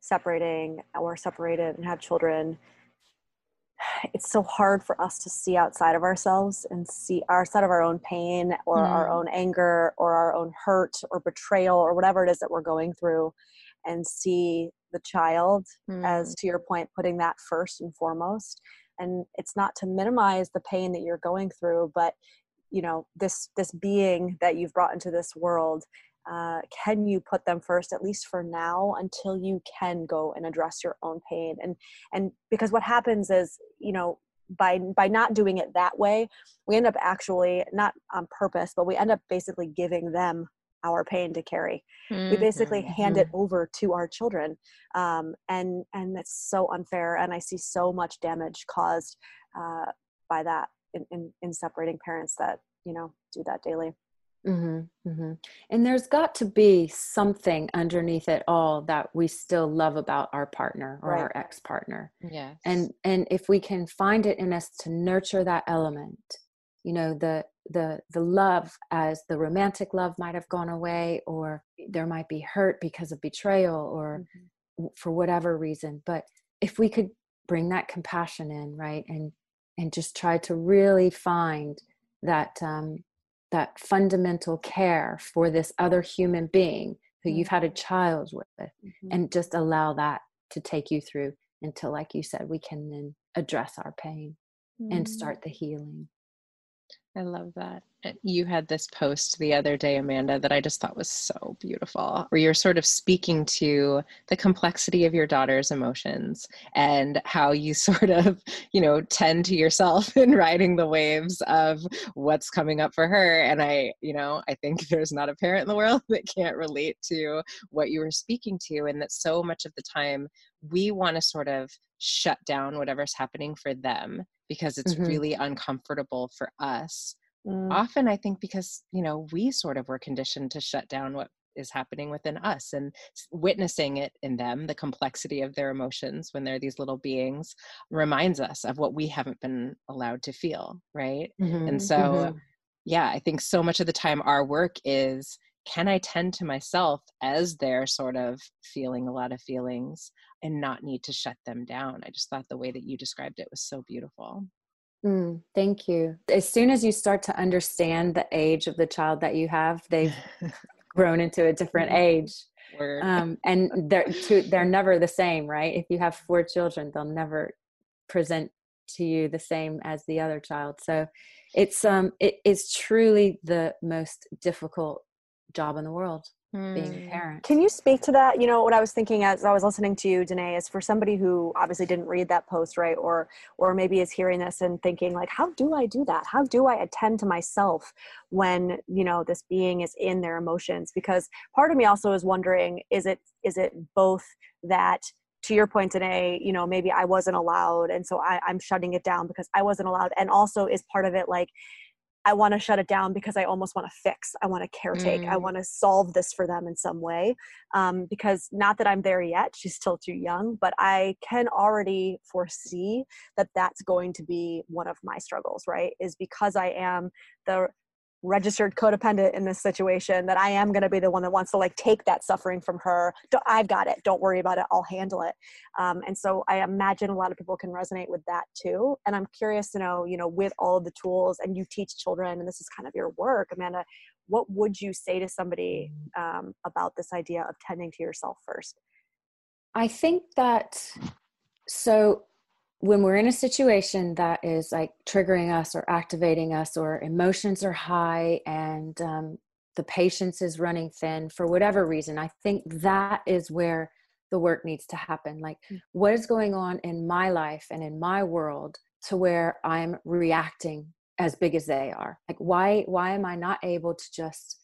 A: separating or separated and have children it's so hard for us to see outside of ourselves and see outside of our own pain or mm. our own anger or our own hurt or betrayal or whatever it is that we're going through and see the child mm. as to your point putting that first and foremost and it's not to minimize the pain that you're going through but you know this this being that you've brought into this world uh, can you put them first at least for now until you can go and address your own pain and and because what happens is you know by by not doing it that way we end up actually not on purpose but we end up basically giving them our pain to carry mm-hmm. we basically hand it mm-hmm. over to our children um, and and it's so unfair and i see so much damage caused uh, by that in, in, in separating parents that you know do that daily
C: Mm-hmm, mm-hmm. And there's got to be something underneath it all that we still love about our partner or right. our ex partner.
B: Yeah.
C: And and if we can find it in us to nurture that element, you know, the the the love as the romantic love might have gone away, or there might be hurt because of betrayal, or mm-hmm. for whatever reason. But if we could bring that compassion in, right, and and just try to really find that um, that fundamental care for this other human being who you've had a mm-hmm. child with mm-hmm. and just allow that to take you through until like you said we can then address our pain mm-hmm. and start the healing
B: I love that. You had this post the other day, Amanda, that I just thought was so beautiful, where you're sort of speaking to the complexity of your daughter's emotions and how you sort of, you know, tend to yourself in riding the waves of what's coming up for her. And I, you know, I think there's not a parent in the world that can't relate to what you were speaking to, and that so much of the time we want to sort of shut down whatever's happening for them because it's mm-hmm. really uncomfortable for us. Mm. Often, I think because, you know, we sort of were conditioned to shut down what is happening within us and witnessing it in them, the complexity of their emotions when they're these little beings, reminds us of what we haven't been allowed to feel, right? Mm-hmm. And so, mm-hmm. yeah, I think so much of the time our work is can I tend to myself as they're sort of feeling a lot of feelings and not need to shut them down? I just thought the way that you described it was so beautiful.
C: Mm, thank you. As soon as you start to understand the age of the child that you have, they've grown into a different age. Um, and they're to, they're never the same, right? If you have four children, they'll never present to you the same as the other child. So it's um it is truly the most difficult job in the world being a hmm. parent.
A: Can you speak to that? You know, what I was thinking as I was listening to you, Danae, is for somebody who obviously didn't read that post, right? Or or maybe is hearing this and thinking, like, how do I do that? How do I attend to myself when, you know, this being is in their emotions? Because part of me also is wondering, is it is it both that to your point today you know maybe i wasn't allowed and so I, i'm shutting it down because i wasn't allowed and also is part of it like I want to shut it down because I almost want to fix. I want to caretake. Mm. I want to solve this for them in some way. Um, because not that I'm there yet, she's still too young, but I can already foresee that that's going to be one of my struggles, right? Is because I am the registered codependent in this situation that I am going to be the one that wants to like take that suffering from her. I've got it. Don't worry about it. I'll handle it. Um, and so I imagine a lot of people can resonate with that too. And I'm curious to know, you know, with all of the tools and you teach children and this is kind of your work, Amanda, what would you say to somebody um, about this idea of tending to yourself first?
C: I think that so when we're in a situation that is like triggering us or activating us or emotions are high and um, the patience is running thin for whatever reason i think that is where the work needs to happen like mm. what is going on in my life and in my world to where i'm reacting as big as they are like why why am i not able to just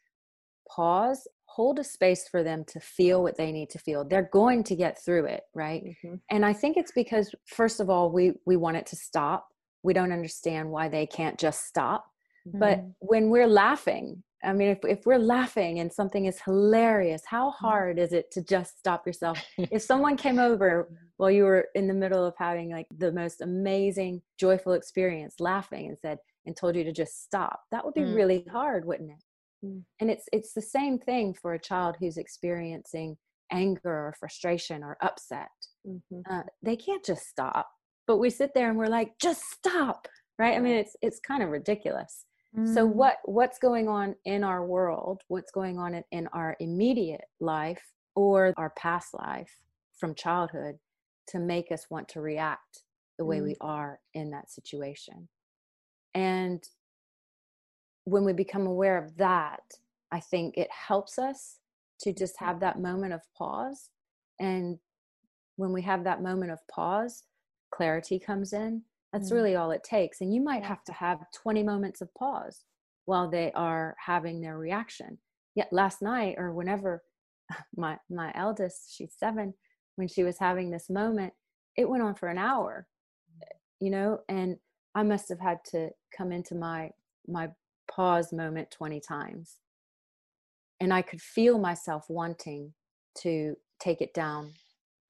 C: pause hold a space for them to feel what they need to feel they're going to get through it right mm-hmm. and i think it's because first of all we we want it to stop we don't understand why they can't just stop mm-hmm. but when we're laughing i mean if, if we're laughing and something is hilarious how mm-hmm. hard is it to just stop yourself if someone came over while you were in the middle of having like the most amazing joyful experience laughing and said and told you to just stop that would be mm. really hard wouldn't it Mm. And it's it's the same thing for a child who's experiencing anger or frustration or upset. Mm-hmm. Uh, they can't just stop. But we sit there and we're like, just stop, right? I mean, it's it's kind of ridiculous. Mm. So what what's going on in our world? What's going on in, in our immediate life or our past life from childhood to make us want to react the way mm. we are in that situation? And when we become aware of that, I think it helps us to just have that moment of pause. And when we have that moment of pause, clarity comes in. That's mm. really all it takes. And you might have to have 20 moments of pause while they are having their reaction. Yet last night or whenever my my eldest, she's 7, when she was having this moment, it went on for an hour. You know, and I must have had to come into my my pause moment 20 times. And I could feel myself wanting to take it down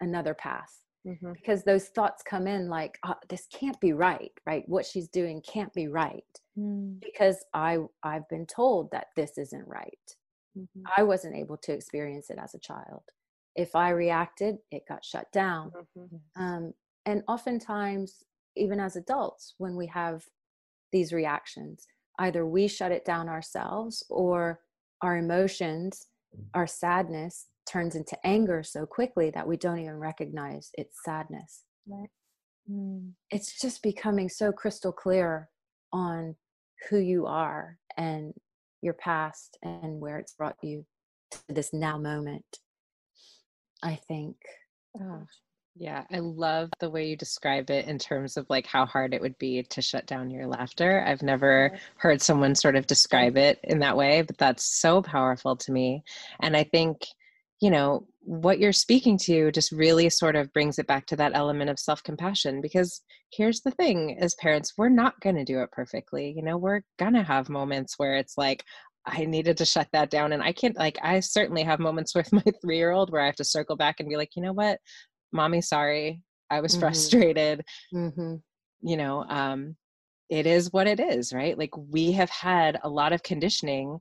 C: another path mm-hmm. because those thoughts come in like, oh, this can't be right, right? What she's doing can't be right mm. because I, I've been told that this isn't right. Mm-hmm. I wasn't able to experience it as a child. If I reacted, it got shut down. Mm-hmm. Um, and oftentimes, even as adults, when we have these reactions, either we shut it down ourselves or our emotions, our sadness turns into anger so quickly that we don't even recognize it's sadness. Right. Mm. It's just becoming so crystal clear on who you are and your past and where it's brought you to this now moment. I think.
B: Oh, yeah, I love the way you describe it in terms of like how hard it would be to shut down your laughter. I've never heard someone sort of describe mm-hmm. it in that way, but that's so powerful to me. And I think, you know, what you're speaking to just really sort of brings it back to that element of self compassion because here's the thing as parents, we're not going to do it perfectly. You know, we're going to have moments where it's like, I needed to shut that down. And I can't, like, I certainly have moments with my three year old where I have to circle back and be like, you know what? Mommy sorry i was mm-hmm. frustrated mm-hmm. you know um it is what it is right like we have had a lot of conditioning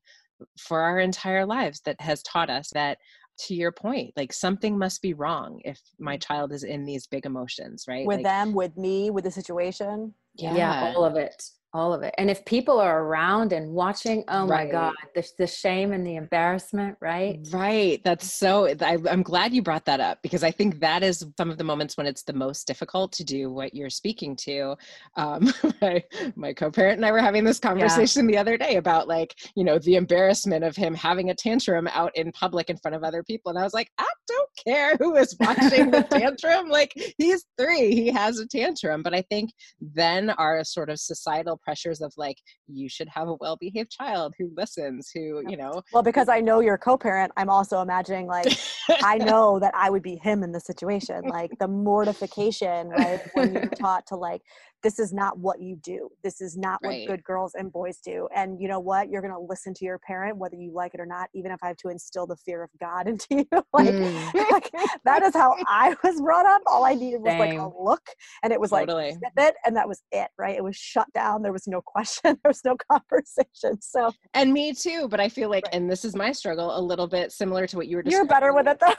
B: for our entire lives that has taught us that to your point like something must be wrong if my child is in these big emotions right
A: with
B: like,
A: them with me with the situation
C: yeah. yeah all of it all of it. And if people are around and watching oh right. my god the, the shame and the embarrassment right?
B: Right. That's so I, i'm glad you brought that up because i think that is some of the moments when it's the most difficult to do what you're speaking to. Um, my, my co-parent and i were having this conversation yeah. the other day about like you know the embarrassment of him having a tantrum out in public in front of other people. And i was like i don't care who is watching the tantrum. Like he's three. He has a tantrum. But i think then our sort of societal pressures of like you should have a well-behaved child who listens who you know
A: well because i know you're a co-parent i'm also imagining like i know that i would be him in the situation like the mortification right when you're taught to like this is not what you do. This is not right. what good girls and boys do. And you know what? You're going to listen to your parent, whether you like it or not, even if I have to instill the fear of God into you. like, mm. like, that is how I was brought up. All I needed was Same. like a look and it was totally. like it and that was it, right? It was shut down. There was no question. there was no conversation. So
B: And me too, but I feel like right. and this is my struggle a little bit similar to what you were
A: You're better with it though.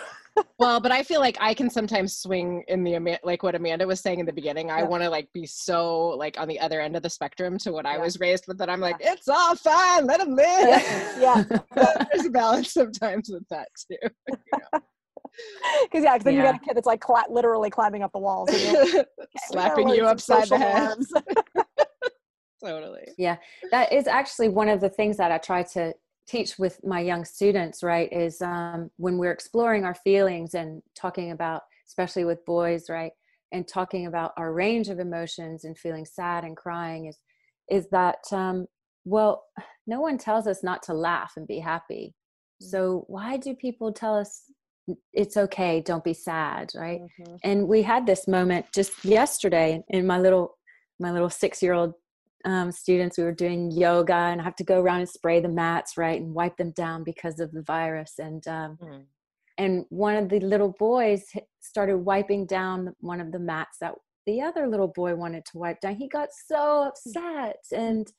B: Well, but I feel like I can sometimes swing in the like what Amanda was saying in the beginning. I want to like be so so like on the other end of the spectrum to what yeah. I was raised with that I'm like, yeah. it's all fine, let them live.
A: Yeah.
B: there's a balance sometimes with that too.
A: Because yeah, because then yeah. you got a kid that's like cl- literally climbing up the walls,
B: slapping you upside the head. totally.
C: Yeah, that is actually one of the things that I try to teach with my young students. Right, is um, when we're exploring our feelings and talking about, especially with boys, right, and talking about our range of emotions and feeling sad and crying is is that um, well no one tells us not to laugh and be happy mm-hmm. so why do people tell us it's okay don't be sad right mm-hmm. and we had this moment just yesterday in my little my little six year old um, students we were doing yoga and I have to go around and spray the mats right and wipe them down because of the virus and um, mm and one of the little boys started wiping down one of the mats that the other little boy wanted to wipe down he got so upset and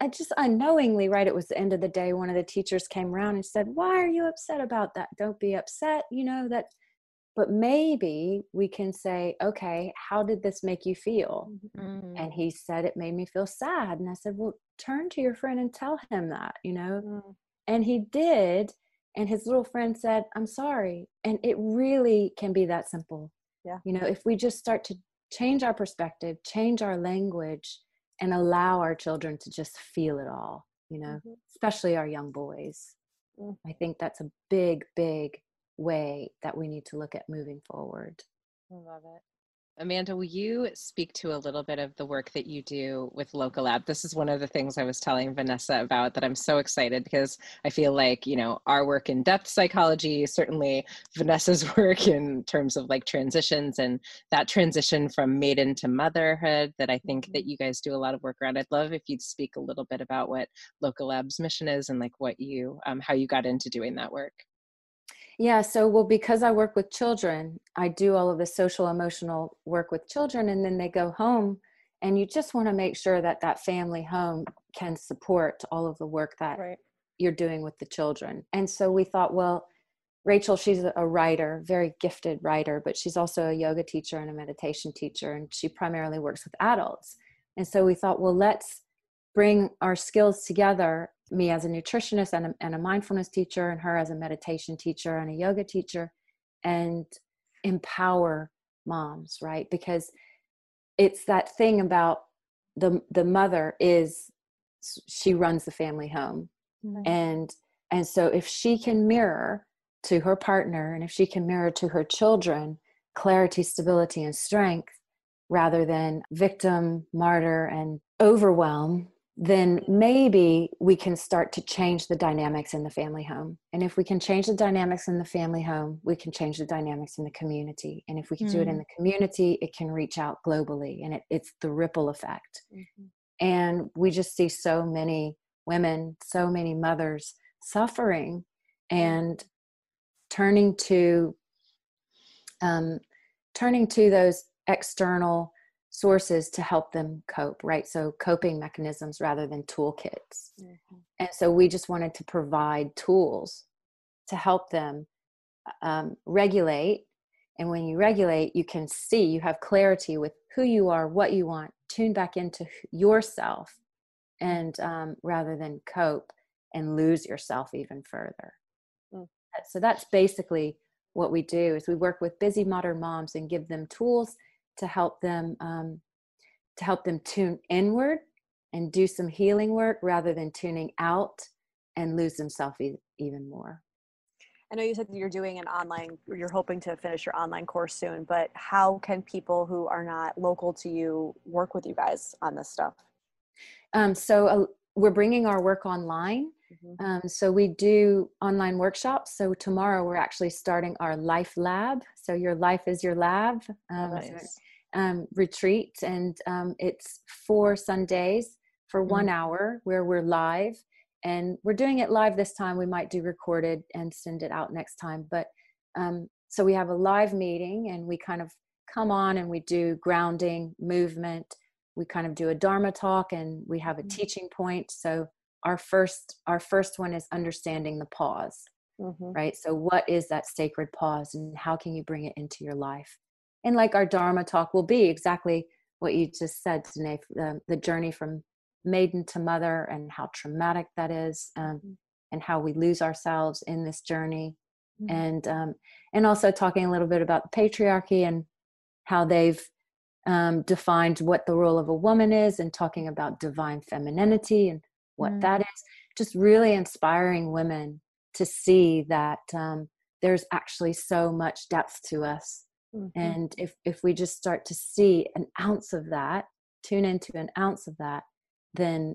C: I just unknowingly, right, it was the end of the day, one of the teachers came around and said, Why are you upset about that? Don't be upset, you know, that. But maybe we can say, Okay, how did this make you feel? Mm-hmm. And he said, It made me feel sad. And I said, Well, turn to your friend and tell him that, you know. Mm-hmm. And he did and his little friend said i'm sorry and it really can be that simple
A: yeah
C: you know if we just start to change our perspective change our language and allow our children to just feel it all you know mm-hmm. especially our young boys mm. i think that's a big big way that we need to look at moving forward
B: i love it Amanda, will you speak to a little bit of the work that you do with Local Lab? This is one of the things I was telling Vanessa about that I'm so excited because I feel like, you know, our work in depth psychology, certainly Vanessa's work in terms of like transitions and that transition from maiden to motherhood that I think that mm-hmm. you guys do a lot of work around. I'd love if you'd speak a little bit about what Local Lab's mission is and like what you, um, how you got into doing that work.
C: Yeah, so well, because I work with children, I do all of the social emotional work with children, and then they go home, and you just want to make sure that that family home can support all of the work that right. you're doing with the children. And so we thought, well, Rachel, she's a writer, very gifted writer, but she's also a yoga teacher and a meditation teacher, and she primarily works with adults. And so we thought, well, let's bring our skills together me as a nutritionist and a, and a mindfulness teacher and her as a meditation teacher and a yoga teacher and empower moms right because it's that thing about the the mother is she runs the family home right. and and so if she can mirror to her partner and if she can mirror to her children clarity stability and strength rather than victim martyr and overwhelm then maybe we can start to change the dynamics in the family home. And if we can change the dynamics in the family home, we can change the dynamics in the community. And if we can mm. do it in mm. the community, it can reach out globally and it, it's the ripple effect. Mm-hmm. And we just see so many women, so many mothers suffering and turning to um, turning to those external sources to help them cope, right? So coping mechanisms rather than toolkits. Mm-hmm. And so we just wanted to provide tools to help them um, regulate. And when you regulate, you can see, you have clarity with who you are, what you want, tune back into yourself, and um, rather than cope and lose yourself even further. Mm. So that's basically what we do is we work with busy modern moms and give them tools to help them um, to help them tune inward and do some healing work rather than tuning out and lose themselves e- even more.
A: I know you said you're doing an online, you're hoping to finish your online course soon, but how can people who are not local to you work with you guys on this stuff?
C: Um, so uh, we're bringing our work online. Mm-hmm. Um, so we do online workshops. So tomorrow we're actually starting our life lab. So your life is your lab um, nice. Um, retreat, and um, it's four Sundays for mm-hmm. one hour where we're live and we're doing it live this time we might do recorded and send it out next time but um, so we have a live meeting and we kind of come on and we do grounding movement we kind of do a dharma talk and we have a mm-hmm. teaching point so our first our first one is understanding the pause mm-hmm. right so what is that sacred pause and how can you bring it into your life and like our dharma talk will be exactly what you just said Danae, the, the journey from maiden to mother and how traumatic that is um, mm-hmm. and how we lose ourselves in this journey mm-hmm. and um, and also talking a little bit about the patriarchy and how they've um, defined what the role of a woman is and talking about divine femininity and what mm-hmm. that is just really inspiring women to see that um, there's actually so much depth to us mm-hmm. and if if we just start to see an ounce of that tune into an ounce of that then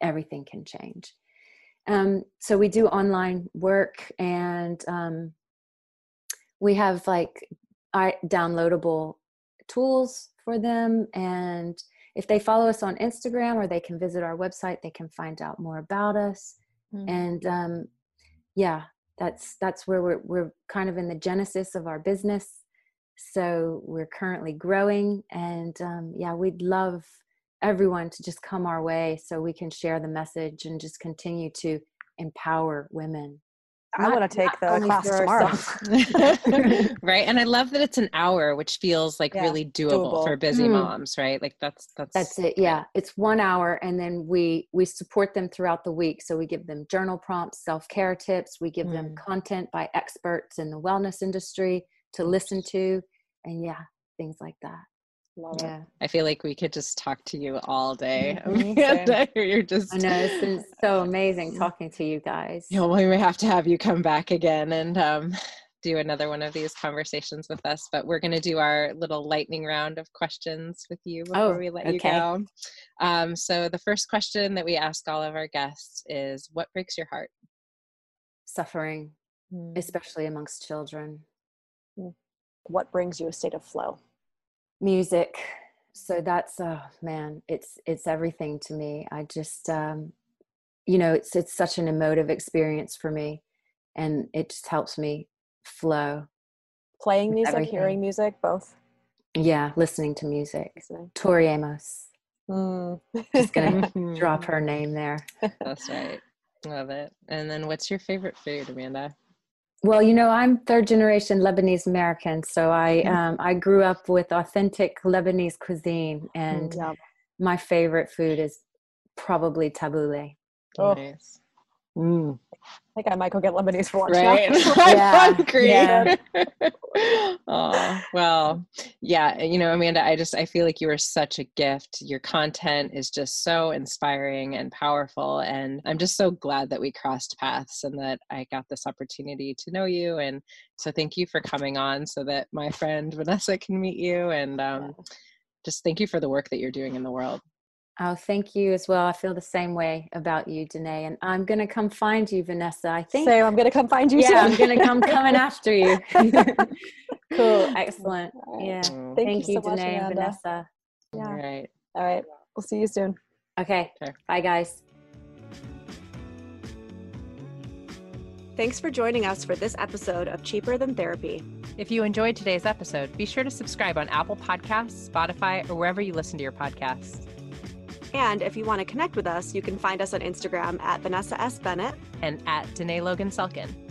C: everything can change. Um, so we do online work and um, we have like downloadable tools for them. And if they follow us on Instagram or they can visit our website, they can find out more about us. Mm-hmm. And um, yeah, that's that's where we're we're kind of in the genesis of our business. So we're currently growing, and um, yeah, we'd love everyone to just come our way so we can share the message and just continue to empower women
A: I want to take the class
B: tomorrow. right. And I love that it's an hour, which feels like yeah, really doable, doable, for busy mm. moms, right? Like that's that's
C: That's it. Yeah. It's one hour and then we we support them throughout the week. So we give them journal prompts, self-care tips, we give mm. them content by experts in the wellness industry to listen to and yeah, things like that.
B: Love yeah. It. I feel like we could just talk to you all day. Mm-hmm. You're just
C: I know it's been so amazing talking to you guys.
B: Yeah, well, we may have to have you come back again and um, do another one of these conversations with us. But we're gonna do our little lightning round of questions with you before oh, we let okay. you go. Um, so the first question that we ask all of our guests is what breaks your heart?
C: Suffering, mm. especially amongst children.
A: What brings you a state of flow?
C: music. So that's oh man it's it's everything to me. I just um you know it's it's such an emotive experience for me and it just helps me flow
A: playing music everything. hearing music both?
C: Yeah listening to music. Tori amos. Mm. just gonna drop her name there.
B: That's right. Love it. And then what's your favorite food amanda
C: well, you know, I'm third generation Lebanese American, so I mm-hmm. um, I grew up with authentic Lebanese cuisine, and mm, my favorite food is probably tabbouleh.
A: Oh. Nice. Mm. I think I might go get Lebanese for lunch.
B: Right. I'm hungry. Yeah. oh, well, yeah. You know, Amanda, I just, I feel like you are such a gift. Your content is just so inspiring and powerful. And I'm just so glad that we crossed paths and that I got this opportunity to know you. And so thank you for coming on so that my friend Vanessa can meet you. And um, just thank you for the work that you're doing in the world.
C: Oh, thank you as well. I feel the same way about you, Danae. And I'm going to come find you, Vanessa. I think.
A: So I'm going to come find you.
C: Yeah, soon. I'm going to come coming after you. cool. Excellent. Yeah.
A: Thank, thank you, so Danae and Vanessa.
B: Yeah. All right.
A: All right. We'll see you soon.
C: Okay. okay. Bye, guys.
A: Thanks for joining us for this episode of Cheaper Than Therapy.
B: If you enjoyed today's episode, be sure to subscribe on Apple Podcasts, Spotify, or wherever you listen to your podcasts.
A: And if you want to connect with us, you can find us on Instagram at Vanessa S. Bennett
B: and at Danae Logan Selkin.